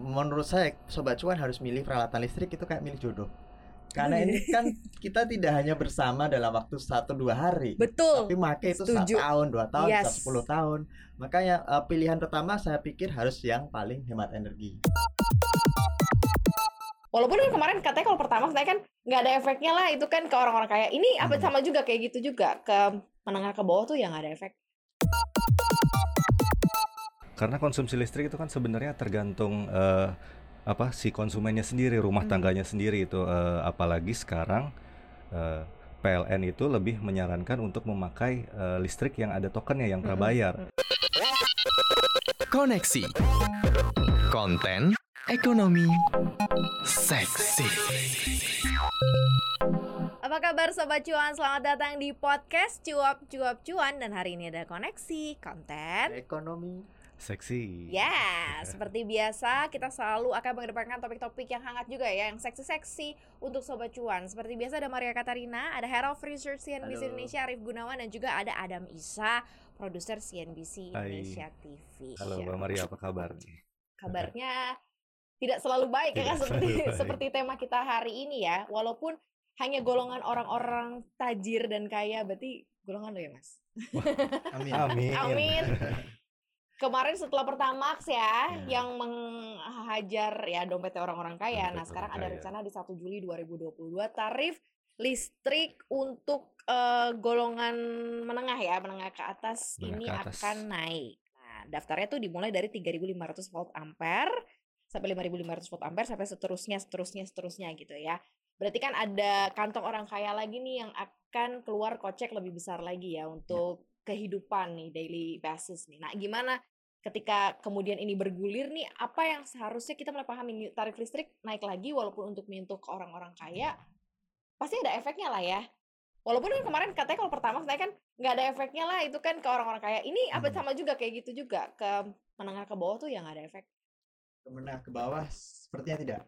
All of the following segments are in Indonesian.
menurut saya sobat cuan harus milih peralatan listrik itu kayak milih jodoh. Karena ini kan kita tidak hanya bersama dalam waktu satu dua hari, Betul. tapi make itu satu tahun, dua tahun, Yes. sepuluh tahun. Makanya eh, pilihan pertama saya pikir harus yang paling hemat energi. Walaupun kan kemarin katanya kalau pertama saya kan nggak ada efeknya lah itu kan ke orang-orang kaya. Ini apa Hmm. sama juga kayak gitu juga ke menengah ke bawah tuh yang nggak ada efek. Karena konsumsi listrik itu kan sebenarnya tergantung eh, apa si konsumennya sendiri, rumah Hmm. tangganya sendiri itu eh, apalagi sekarang eh, PLN itu lebih menyarankan untuk memakai eh, listrik yang ada tokennya yang Mm-mm. prabayar. Koneksi. Konten ekonomi seksi. Apa kabar Sobat Cuan? Selamat datang di podcast Cuap Cuap Cuan dan hari ini ada koneksi konten. Ekonomi Seksi. Ya, seperti biasa kita selalu akan mengedepankan topik-topik yang hangat juga ya, yang seksi-seksi untuk Sobat Cuan. Seperti biasa ada Maria Katarina, ada Head of Research CNBC Halo. Indonesia Arif Gunawan dan juga ada Adam Isa, produser CNBC Hai. Indonesia TV. Halo Mbak Maria, apa kabar? Kabarnya tidak selalu baik ya kan Tidak seperti selalu baik. seperti tema kita hari ini ya. Walaupun hanya golongan orang-orang tajir dan kaya, berarti golongan lo ya, Mas. Amin. Amin. Amin. Kemarin setelah Pertamax ya, Ya. yang menghajar ya dompetnya orang-orang kaya. Dompet Nah, sekarang orang ada kaya. rencana di 1 Juli 2022 tarif listrik untuk eh, golongan menengah ya, menengah ke atas Menengah ini ke atas. akan naik. Nah, daftarnya tuh dimulai dari 3.500 volt ampere sampai 5.500 volt ampere sampai seterusnya, seterusnya, seterusnya gitu ya. Berarti kan ada kantong orang kaya lagi nih yang akan keluar kocek lebih besar lagi ya untuk kehidupan nih daily basis nih. Nah, gimana ketika kemudian ini bergulir nih apa yang seharusnya kita mulai pahami tarif listrik naik lagi walaupun untuk menyentuh ke orang-orang kaya pasti ada efeknya lah ya. Walaupun kan kemarin katanya kalau pertama saya kan nggak ada efeknya lah itu kan ke orang-orang kaya. Ini apa Hmm. sama juga kayak gitu juga ke menengah ke bawah tuh yang nggak ada efek. ke menengah ke bawah sepertinya tidak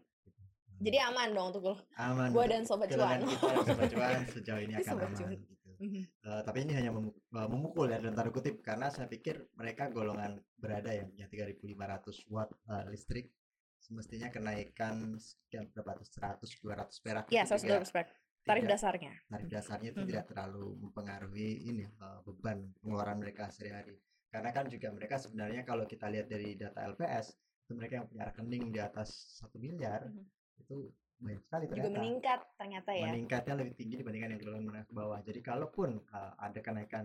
Jadi aman dong untuk gua aman. untuk dan sobat cuan. kita sobat cuan sejauh ini akan Sobat aman cuan. Eh, tapi ini hanya eh, memukul ya dalam tanda kutip karena saya pikir mereka golongan berada yang punya 3.500 watt eh, listrik semestinya kenaikan sekian berapa tuh 100 200 perak Iya, itu juga 120 spek. Tarif tidak- dasarnya. tarif dasarnya itu Mhm. tidak terlalu mempengaruhi ini eh, beban pengeluaran mereka sehari-hari karena kan juga mereka sebenarnya kalau kita lihat dari data LPS itu mereka yang punya rekening di atas satu miliar Mhm. itu banyak sekali Juga ternyata meningkat ternyata ya. meningkatnya lebih tinggi dibandingkan yang golongan menengah ke bawah. Jadi kalaupun uh, ada kenaikan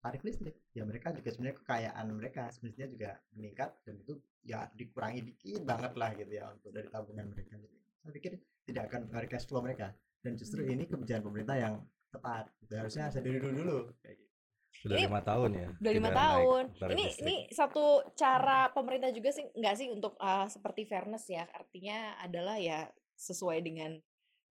tarif listrik, ya mereka juga sebenarnya kekayaan mereka sebenarnya juga meningkat dan itu ya dikurangi dikit banget lah gitu ya untuk dari tabungan mereka. Jadi saya pikir tidak akan mempengaruhi cash flow mereka dan justru Hmm. ini kebijakan pemerintah yang tepat. Gitu. Harusnya saya dulu dulu dulu. Kayak gitu. Sudah lima tahun ya. Udah lima tahun. Ini listrik. ini satu cara pemerintah juga sih nggak sih untuk uh, seperti fairness ya. Artinya adalah ya sesuai dengan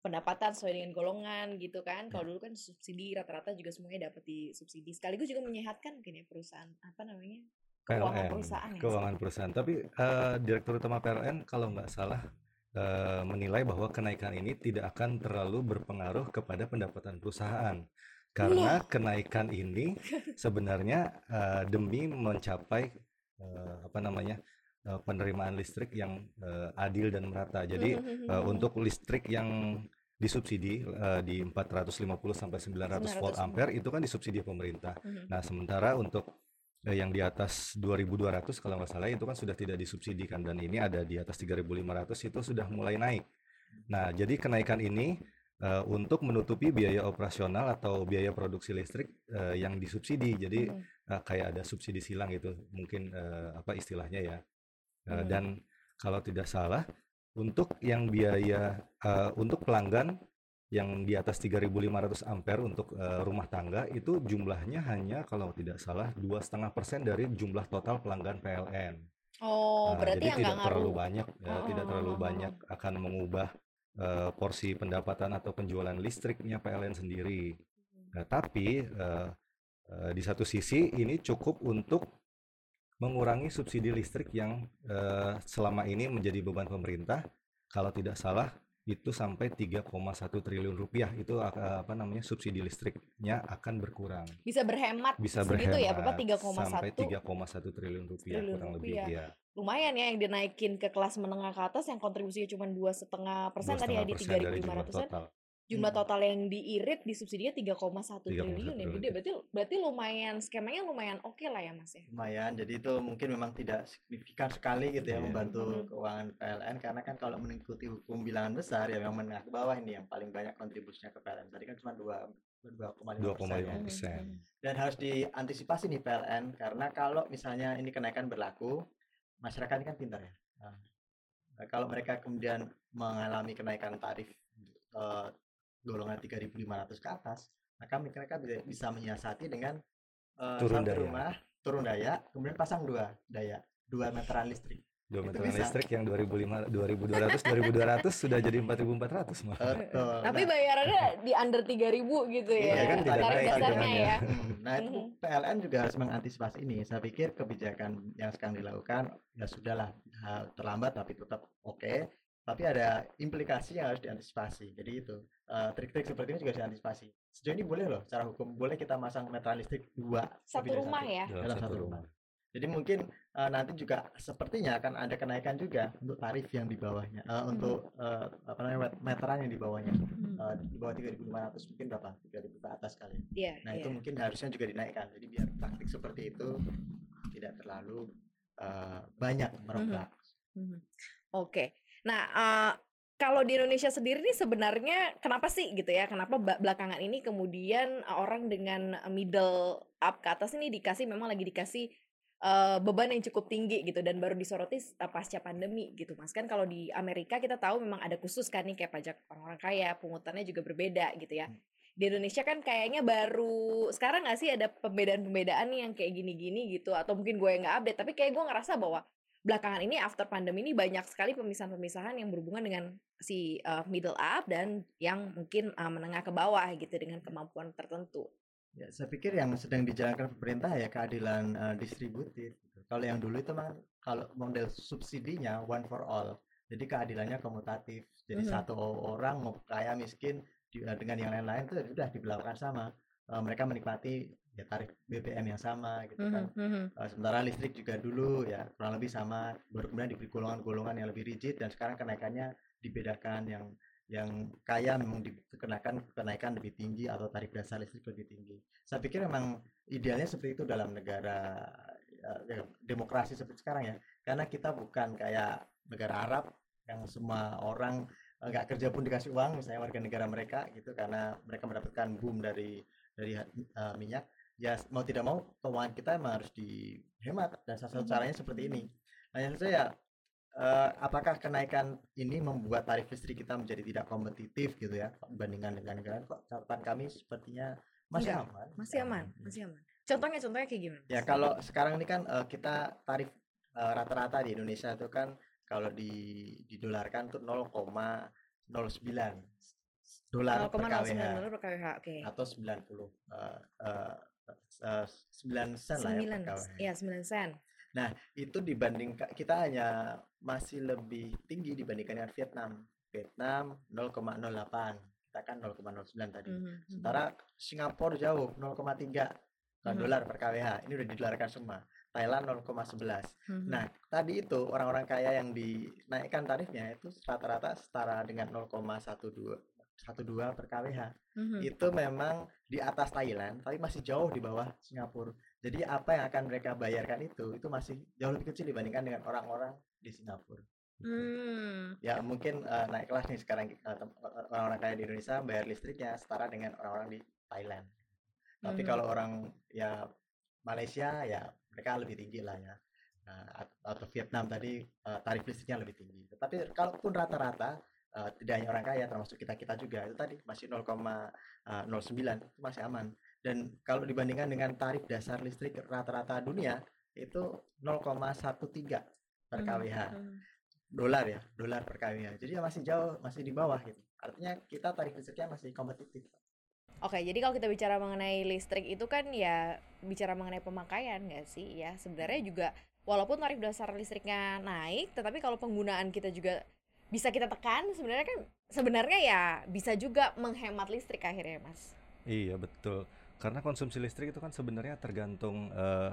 pendapatan sesuai dengan golongan gitu kan. Kalau dulu kan subsidi rata-rata juga semuanya dapat di subsidi. Sekaligus juga menyehatkan mungkin ya perusahaan apa namanya keuangan PLN, perusahaan ya. keuangan perusahaan. Tapi eh, Direktur Utama PLN kalau nggak salah eh, menilai bahwa kenaikan ini tidak akan terlalu berpengaruh kepada pendapatan perusahaan karena kenaikan ini sebenarnya eh, demi mencapai eh, apa namanya eh, penerimaan listrik yang eh, adil dan merata. Jadi eh, untuk listrik yang disubsidi eh, di 450 sampai 900 volt 900 ampere itu kan disubsidi pemerintah. Nah, sementara untuk eh, yang di atas 2200 kalau nggak salah itu kan sudah tidak disubsidikan dan ini ada di atas 3500 itu sudah mulai naik. Nah, jadi kenaikan ini eh, untuk menutupi biaya operasional atau biaya produksi listrik eh, yang disubsidi. Jadi eh, kayak ada subsidi silang itu mungkin eh, apa istilahnya ya. Mhm. Dan kalau tidak salah untuk yang biaya eh, untuk pelanggan yang di atas 3.500 ampere untuk eh, rumah tangga itu jumlahnya hanya kalau tidak salah dua setengah persen dari jumlah total pelanggan PLN. Oh, Nah, berarti jadi yang tidak terlalu ngaruh. banyak ya, Oh, tidak terlalu oh, banyak akan mengubah eh, porsi pendapatan atau penjualan listriknya PLN sendiri. Nah, tapi eh, eh, di satu sisi ini cukup untuk mengurangi subsidi listrik yang eh, selama ini menjadi beban pemerintah. Kalau tidak salah itu sampai 3,1 triliun rupiah itu ak- apa namanya subsidi listriknya akan berkurang. Bisa berhemat Bisa segitu ya, Bapak berhemat sampai 3,1 3,1 triliun rupiah triliun kurang lebih rupiah. ya. lumayan ya yang dinaikin ke kelas menengah ke atas yang kontribusinya cuma dua setengah persen tadi ya di 2,5% dari tiga jumlah an total. Jumlah Hmm. total yang diirit disubsidinya 3,1 3,1 triliun yang gede berarti berarti lumayan skemanya lumayan oke lah ya mas ya lumayan jadi itu mungkin memang tidak signifikan sekali gitu ya Iya. membantu Mhm. keuangan PLN karena kan kalau mengikuti hukum bilangan besar ya memang menengah ke bawah ini yang paling banyak kontribusinya ke PLN tadi kan cuma dua 2,5 persen ya. 2,5 persen. dan harus diantisipasi nih PLN karena kalau misalnya ini kenaikan berlaku masyarakat ini kan pintar ya Nah, kalau mereka kemudian mengalami kenaikan tarif eh, golongan 3.500 ke atas maka mereka bisa, bisa menyiasati dengan eh, Turun satu daya. rumah turun daya kemudian pasang dua daya dua meteran listrik Dua meteran bisa. listrik yang 2005, 2200, 2200 sudah jadi 4400 malah. Betul. tapi Nah, bayarannya di under 3000 gitu ya Iya kan, tidak naik dasarnya ya Hmm, Nah itu Mhm. PLN juga harus mengantisipasi ini. Saya pikir kebijakan yang sekarang dilakukan ya sudahlah ha- terlambat tapi tetap oke. Tapi ada implikasi yang harus diantisipasi. Jadi itu eh, trik-trik seperti ini juga harus diantisipasi. Sejauh ini boleh loh, secara hukum boleh kita masang meteran listrik dua satu rumah satu. ya Dalam satu satu rumah. Jadi mungkin eh, nanti juga sepertinya akan ada kenaikan juga untuk tarif yang di bawahnya, eh, Hmm. untuk eh, apa namanya met- meteran yang di bawahnya. Hmm. Eh, di bawah 3.500 mungkin berapa? 3.000 ke atas kali. Iya, Nah, iya. itu mungkin harusnya juga dinaikkan. Jadi biar praktik seperti itu tidak terlalu eh, banyak merebak. Mhm. Oke. Nah, eh, kalau di Indonesia sendiri nih sebenarnya kenapa sih gitu ya? Kenapa belakangan ini kemudian eh, orang dengan middle up ke atas ini dikasih memang lagi dikasih eh, beban yang cukup tinggi gitu dan baru disoroti pasca pandemi gitu Mas. Kan kalau di Amerika kita tahu memang ada khusus kan nih kayak pajak orang-orang kaya, pungutannya juga berbeda gitu ya. Hmm. Di Indonesia kan kayaknya baru sekarang nggak sih ada pembedaan-pembedaan yang kayak gini-gini gitu atau mungkin gue yang nggak update tapi kayak gue ngerasa bahwa belakangan ini after pandemi ini banyak sekali pemisahan-pemisahan yang berhubungan dengan si uh, middle up dan yang mungkin uh, menengah ke bawah gitu dengan kemampuan tertentu. Ya, saya pikir yang sedang dijalankan pemerintah ya keadilan eh, distributif. gitu. Kalau yang dulu itu mah kalau model subsidinya one for all. Jadi keadilannya komutatif. Jadi Mhm. satu orang mau kaya miskin dengan yang lain-lain itu sudah diberlakukan sama. Eh, mereka menikmati ya tarif BBM yang sama gitu kan. Eh, sementara listrik juga dulu ya kurang lebih sama baru kemudian diberi golongan-golongan yang lebih rigid dan sekarang kenaikannya dibedakan yang yang kaya memang dikenakan kenaikan lebih tinggi atau tarif dasar listrik lebih tinggi. Saya pikir memang idealnya seperti itu dalam negara ya, ya, demokrasi seperti sekarang ya. Karena kita bukan kayak negara Arab yang semua orang eh, nggak kerja pun dikasih uang misalnya warga negara mereka gitu karena mereka mendapatkan boom dari dari eh, minyak ya mau tidak mau keuangan kita emang harus dihemat dan salah satu Mhm. caranya seperti ini. Hanya saja ya eh, apakah kenaikan ini membuat tarif listrik kita menjadi tidak kompetitif gitu ya dibandingkan dengan negara kok catatan kami sepertinya masih Enggak, aman Masih aman, masih aman. Contohnya contohnya kayak gimana? ya kalau sekarang ini kan eh, kita tarif eh, rata-rata di Indonesia itu kan kalau di didolarkan tuh 0,09 dolar per 0,09 kWh per kWh. Oke. atau 90 eh, eh, eh, 9 sen lah ya 9 ya 9 sen. itu dibanding kita hanya masih lebih tinggi dibandingkan dengan Vietnam. Vietnam 0,08, kita kan 0,09 tadi. Mhm, mhm. Sementara Singapura jauh 0,3 Mhm. dolar per kWh. Ini udah didolarkan semua. Thailand 0,11. Mhm. Nah, tadi itu orang-orang kaya yang dinaikkan tarifnya itu rata-rata setara dengan 0,12 12 per kWh. Mhm. Itu memang di atas Thailand, tapi masih jauh di bawah Singapura. Jadi apa yang akan mereka bayarkan itu itu masih jauh lebih kecil dibandingkan dengan orang-orang di Singapura. Hmm. Ya mungkin eh, naik kelas nih sekarang tem- orang-orang kaya di Indonesia bayar listriknya setara dengan orang-orang di Thailand. Tapi Mhm. kalau orang ya Malaysia ya mereka lebih tinggi lah ya. Nah, at- atau Vietnam tadi eh, tarif listriknya lebih tinggi. Tapi kalaupun rata-rata eh, tidak hanya orang kaya termasuk kita kita juga. Itu tadi masih 0,09 itu masih aman. Dan kalau dibandingkan dengan tarif dasar listrik rata-rata dunia itu 0,13 per Mhm, kWh. mhm. dolar ya dolar per kWh. Jadi ya masih jauh masih di bawah gitu. Artinya kita tarif listriknya masih kompetitif. Oke, jadi kalau kita bicara mengenai listrik itu kan ya bicara mengenai pemakaian nggak sih? Ya sebenarnya juga walaupun tarif dasar listriknya naik, tetapi kalau penggunaan kita juga bisa kita tekan sebenarnya kan sebenarnya ya bisa juga menghemat listrik akhirnya mas. Iya betul. Karena konsumsi listrik itu kan sebenarnya tergantung eh,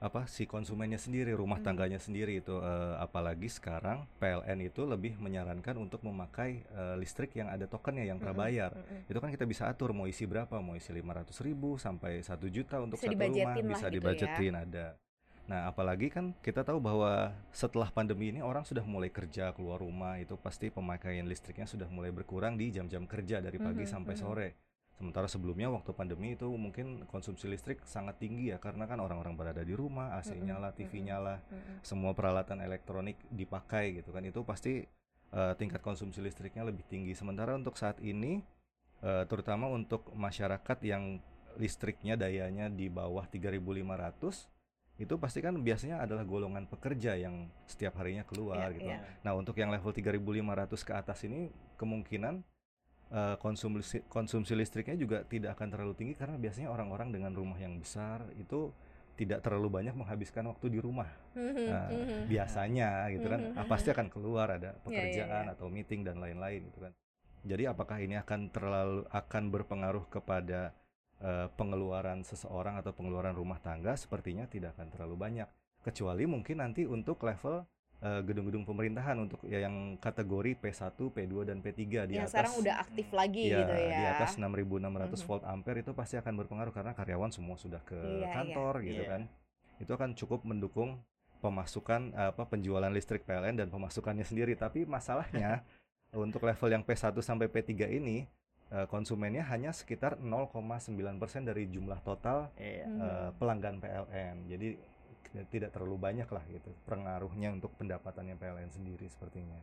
apa si konsumennya sendiri, rumah Mhm. tangganya sendiri itu eh, apalagi sekarang PLN itu lebih menyarankan untuk memakai eh, listrik yang ada tokennya yang prabayar. mm-mm. Itu kan kita bisa atur mau isi berapa, mau isi 500 ribu sampai 1 juta untuk Bisa satu rumah bisa gitu ya. dibajetin ada. Nah, apalagi kan kita tahu bahwa setelah pandemi ini orang sudah mulai kerja keluar rumah itu pasti pemakaian listriknya sudah mulai berkurang di jam-jam kerja dari pagi Mhm, sampai mhm. sore. Sementara sebelumnya waktu pandemi itu mungkin konsumsi listrik sangat tinggi ya karena kan orang-orang berada di rumah, AC Mm-mm, nyala, TV nyala, semua peralatan elektronik dipakai gitu kan. Itu pasti eh, tingkat konsumsi listriknya lebih tinggi. Sementara untuk saat ini eh, terutama untuk masyarakat yang listriknya dayanya di bawah 3.500 itu pasti kan biasanya adalah golongan pekerja yang setiap harinya keluar Iya, gitu. iya. Nah, untuk yang level 3.500 ke atas ini kemungkinan eh, konsumsi konsumsi listriknya juga tidak akan terlalu tinggi karena biasanya orang-orang dengan rumah yang besar itu tidak terlalu banyak menghabiskan waktu di rumah. Mhm, Nah, mhm. biasanya gitu kan Mhm, ah, pasti akan keluar ada iya, pekerjaan iya. atau meeting dan lain-lain gitu kan. Jadi apakah ini akan terlalu akan berpengaruh kepada eh, pengeluaran seseorang atau pengeluaran rumah tangga? Sepertinya tidak akan terlalu banyak. Kecuali mungkin nanti untuk level eh, gedung-gedung pemerintahan untuk ya yang kategori P1, P2 dan P3 di Yang atas sekarang udah aktif lagi Iya, gitu ya. di atas 6600 Mhm. volt ampere itu pasti akan berpengaruh karena karyawan semua sudah ke Iya, iya. kantor gitu Iya. kan. Itu akan cukup mendukung pemasukan apa penjualan listrik PLN dan pemasukannya sendiri. Tapi masalahnya untuk level yang P1 sampai P3 ini eh, konsumennya hanya sekitar 0,9% dari jumlah total Iya. Mhm. eh, pelanggan PLN. Jadi k- tidak terlalu banyak lah gitu pengaruhnya untuk pendapatannya PLN sendiri sepertinya.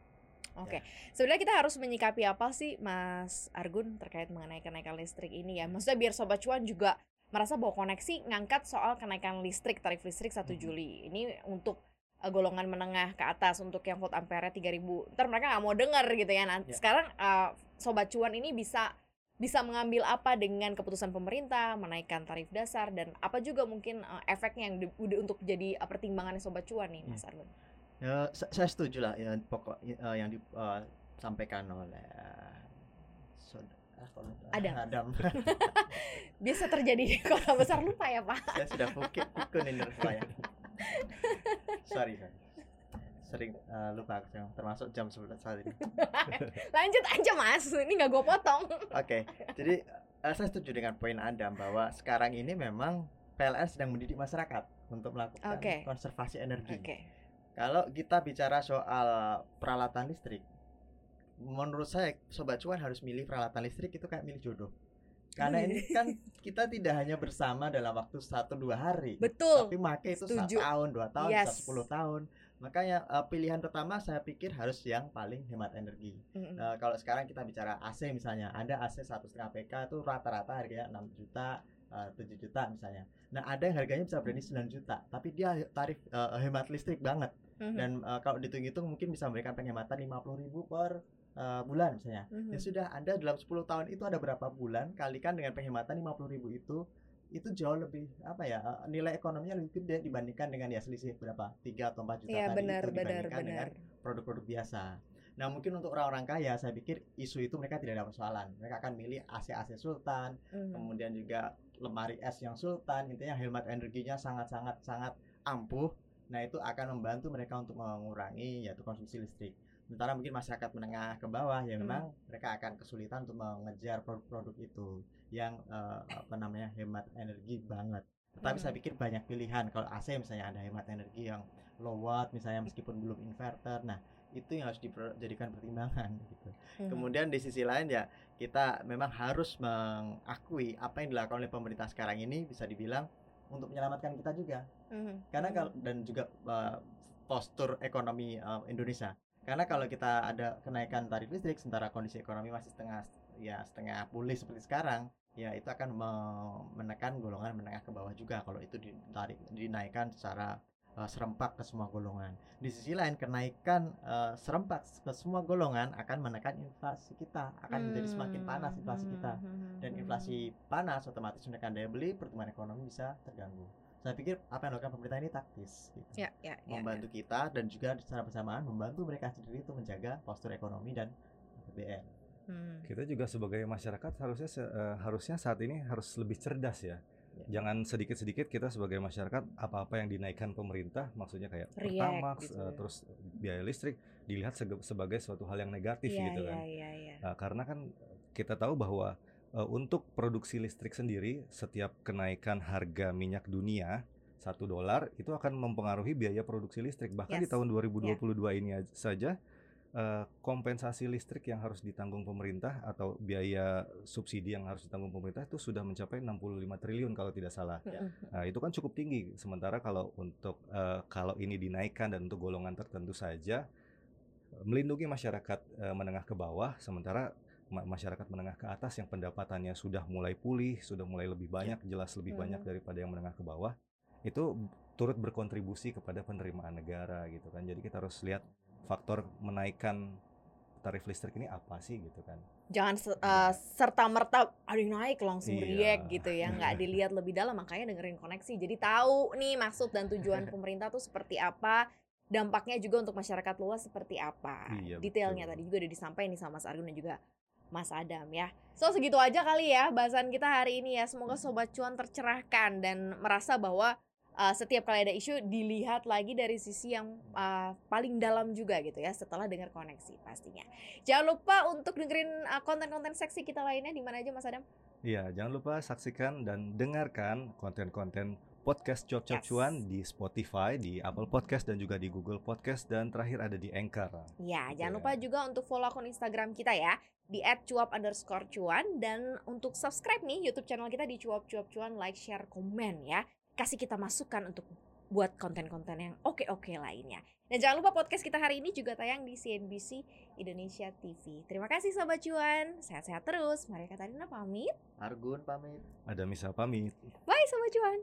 Oke, sebenarnya kita harus menyikapi apa sih, Mas Argun, terkait mengenai kenaikan listrik ini ya? Maksudnya biar Sobat Cuan juga merasa bahwa koneksi ngangkat soal kenaikan listrik, tarif listrik 1 Mhm. Juli. Ini untuk uh, golongan menengah ke atas, untuk yang volt ampere 3000. Ntar mereka nggak mau denger gitu ya. Nanti Ya. sekarang uh, Sobat Cuan ini bisa bisa mengambil apa dengan keputusan pemerintah menaikkan tarif dasar dan apa juga mungkin uh, efeknya yang di- udah untuk jadi uh, pertimbangan Sobat Cuan nih, Mas Argun. Ya, sa- saya setuju lah ya pokok eh, yang disampaikan oleh saudara Adam. Adam. Biasa terjadi di kota besar lupa ya, Pak. saya sudah pikun pikun ini saya. sorry, sorry. Sering eh, lupa aku termasuk jam 11 saat ini. Lanjut aja mas, ini nggak gue potong. Oke, jadi eh, saya setuju dengan poin Adam bahwa sekarang ini memang PLN sedang mendidik masyarakat untuk melakukan Oke. konservasi energi. Oke. Kalau kita bicara soal peralatan listrik, menurut saya sobat cuan harus milih peralatan listrik itu kayak milih jodoh. Karena ini kan kita tidak hanya bersama dalam waktu satu dua hari, Betul. tapi make itu satu tahun, dua tahun, Yes. sepuluh tahun. Makanya eh, pilihan pertama saya pikir harus yang paling hemat energi. Mm-mm. Nah, kalau sekarang kita bicara AC misalnya, ada AC satu setengah PK itu rata-rata harganya 6 juta, eh, 7 juta misalnya. Nah, ada yang harganya bisa berani 9 juta, tapi dia tarif eh, hemat listrik banget. Mhm. Dan eh, kalau dihitung-hitung mungkin bisa memberikan penghematan 50.000 per eh, bulan misalnya. Mhm. Ya sudah, Anda dalam 10 tahun itu ada berapa bulan kalikan dengan penghematan 50.000 itu itu jauh lebih apa ya nilai ekonominya lebih gede dibandingkan dengan ya selisih berapa 3 atau 4 juta Iya tadi benar itu benar dibandingkan dengan benar. produk-produk biasa. Nah mungkin untuk orang-orang kaya saya pikir isu itu mereka tidak ada persoalan. Mereka akan milih AC-AC Sultan, Mhm. kemudian juga lemari es yang Sultan. Intinya hemat energinya sangat-sangat sangat ampuh. Nah itu akan membantu mereka untuk mengurangi yaitu konsumsi listrik. Sementara mungkin masyarakat menengah ke bawah ya Hmm. memang mereka akan kesulitan untuk mengejar produk-produk itu yang eh, apa namanya hemat energi banget. Tetapi Hmm. saya pikir banyak pilihan. Kalau AC misalnya ada hemat energi yang low watt misalnya meskipun belum inverter. Nah itu yang harus dijadikan pertimbangan gitu. Mhm. Kemudian di sisi lain ya kita memang harus mengakui apa yang dilakukan oleh pemerintah sekarang ini bisa dibilang untuk menyelamatkan kita juga. Mhm. Karena kalau dan juga uh, postur ekonomi uh, Indonesia. Karena kalau kita ada kenaikan tarif listrik sementara kondisi ekonomi masih setengah ya setengah pulih seperti sekarang, ya itu akan me- menekan golongan menengah ke bawah juga kalau itu ditarik dinaikkan secara uh, serempak ke semua golongan. Di sisi lain kenaikan uh, serempak ke semua golongan akan menekan inflasi kita, akan menjadi semakin panas inflasi kita. Mhm. Dan Mhm. inflasi panas otomatis menekan daya beli, pertumbuhan ekonomi bisa terganggu. Saya pikir apa yang dilakukan pemerintah ini taktis gitu. Ya ya ya. Membantu kita dan juga secara bersamaan membantu mereka sendiri untuk menjaga postur ekonomi dan APBN. Hmm. Kita juga sebagai masyarakat harusnya eh, harusnya saat ini harus lebih cerdas ya. Jangan sedikit-sedikit kita sebagai masyarakat apa-apa yang dinaikkan pemerintah maksudnya kayak React pertamax gitu ya. terus biaya listrik dilihat sebagai suatu hal yang negatif Iya, gitu iya, kan iya, iya. Nah, karena kan kita tahu bahwa eh, untuk produksi listrik sendiri setiap kenaikan harga minyak dunia satu dolar itu akan mempengaruhi biaya produksi listrik bahkan di Yes. tahun 2022 ini aj- saja eh, kompensasi listrik yang harus ditanggung pemerintah atau biaya subsidi yang harus ditanggung pemerintah itu sudah mencapai 65 triliun kalau tidak salah. Mm-mm. Nah, itu kan cukup tinggi. Sementara kalau untuk eh, kalau ini dinaikkan dan untuk golongan tertentu saja melindungi masyarakat eh, menengah ke bawah, sementara ma- masyarakat menengah ke atas yang pendapatannya sudah mulai pulih, sudah mulai lebih banyak, jelas lebih banyak Mhm. daripada yang menengah ke bawah, itu turut berkontribusi kepada penerimaan negara gitu kan. Jadi kita harus lihat faktor menaikkan tarif listrik ini apa sih gitu kan. Jangan se- Iya. serta merta ada yang naik langsung Iya. react gitu ya, nggak dilihat lebih dalam makanya dengerin koneksi. Jadi tahu nih maksud dan tujuan pemerintah tuh seperti apa, dampaknya juga untuk masyarakat luas seperti apa. Iya, Detailnya betul. tadi juga udah disampaikan nih sama Mas Argun dan juga Mas Adam ya. So segitu aja kali ya bahasan kita hari ini ya. Semoga sobat cuan tercerahkan dan merasa bahwa uh, setiap kali ada isu dilihat lagi dari sisi yang uh, paling dalam juga gitu ya setelah dengar koneksi pastinya. Jangan lupa untuk dengerin uh, konten-konten seksi kita lainnya di mana aja Mas Adam. Iya, jangan lupa saksikan dan dengarkan konten-konten podcast Cuap Cuap Yes. Cuan di Spotify, di Apple Podcast dan juga di Google Podcast dan terakhir ada di Anchor. Ya, Gitu jangan ya. lupa juga untuk follow akun Instagram kita ya di @cuap underscore cuan dan untuk subscribe nih YouTube channel kita di cuap cuap cuan like share komen ya kasih kita masukan untuk buat konten-konten yang oke-oke lainnya. Dan jangan lupa podcast kita hari ini juga tayang di CNBC Indonesia TV terima kasih sobat cuan. Sehat-sehat terus. Maria Katarina pamit. Argun pamit. Ada misal pamit. bye sobat cuan